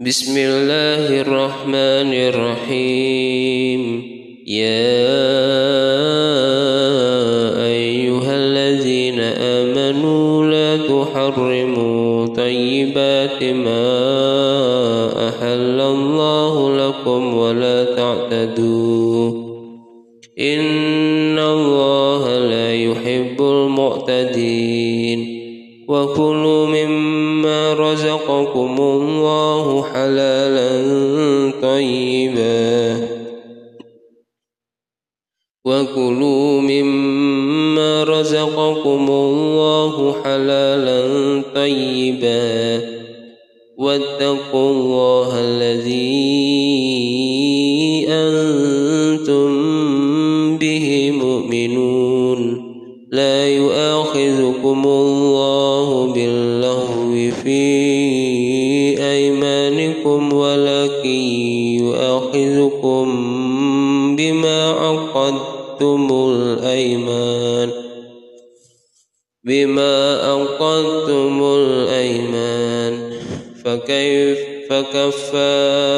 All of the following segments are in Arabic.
بسم الله الرحمن الرحيم يا أيها الذين آمنوا لا تحرموا طيبات ما أحل الله لكم ولا تعتدوا إن الله لا يحب المعتدين وكلوا مما رزقكم حلالا طيبا. وكلوا مما رزقكم الله حلالا طيبا. واتقوا الله الذي أنتم به مؤمنون. لا يؤاخذكم الله باللغو بما عقدتم الأيمان. بما عقدتم الأيمان. فكيف فكفارته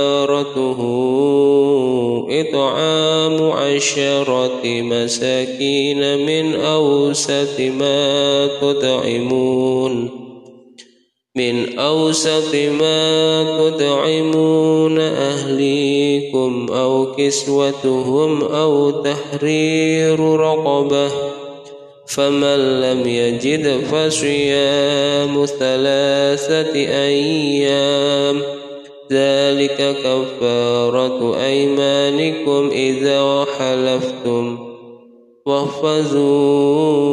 إطعام عشرة مساكين من أوسط ما تطعمون. من أوسط ما تطعمون أهليكم كسوتهم أو تحرير رقبة فمن لم يجد فصيام ثلاثة أيام. ذلك كفارة أيمانكم إذا حلفتم واحفظوا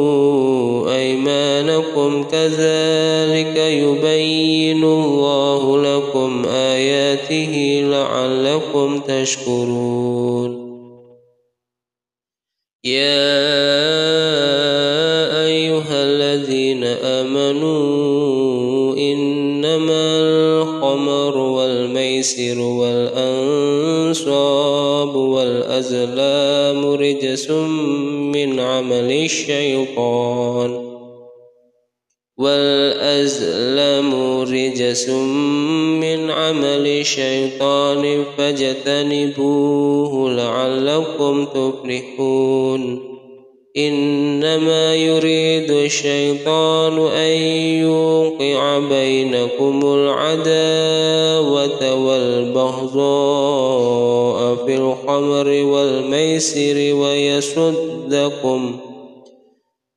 لعلكم تشكرون. يا أيها الذين آمنوا إنما الخمر والميسر والأنصاب والأزلام رجس من عمل الشيطان. والأزلام رجس من عمل الشيطان فاجتنبوه لعلكم تفلحون. إنما يريد الشيطان أن يوقع بينكم العداوة والبغضاء في الخمر والميسر ويصدكم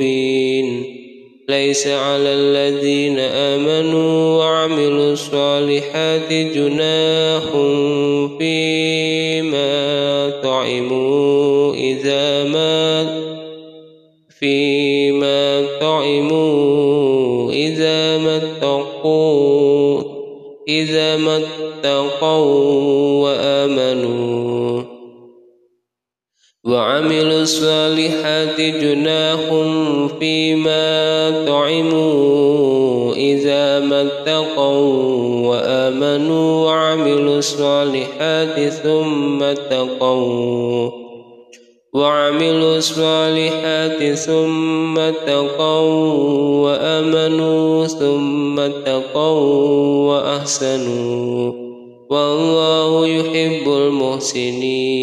المبين ليس على الذين آمنوا وعملوا الصالحات جناح فيما طعموا إذا ما فيما طعموا إذا ما اتقوا إذا ما اتقوا وآمنوا. وعملوا الصالحات جناح فيما طعموا إذا ما اتقوا وآمنوا وعملوا الصالحات ثم اتقوا وعملوا الصالحات ثم اتقوا وآمنوا ثم اتقوا وأحسنوا والله يحب المحسنين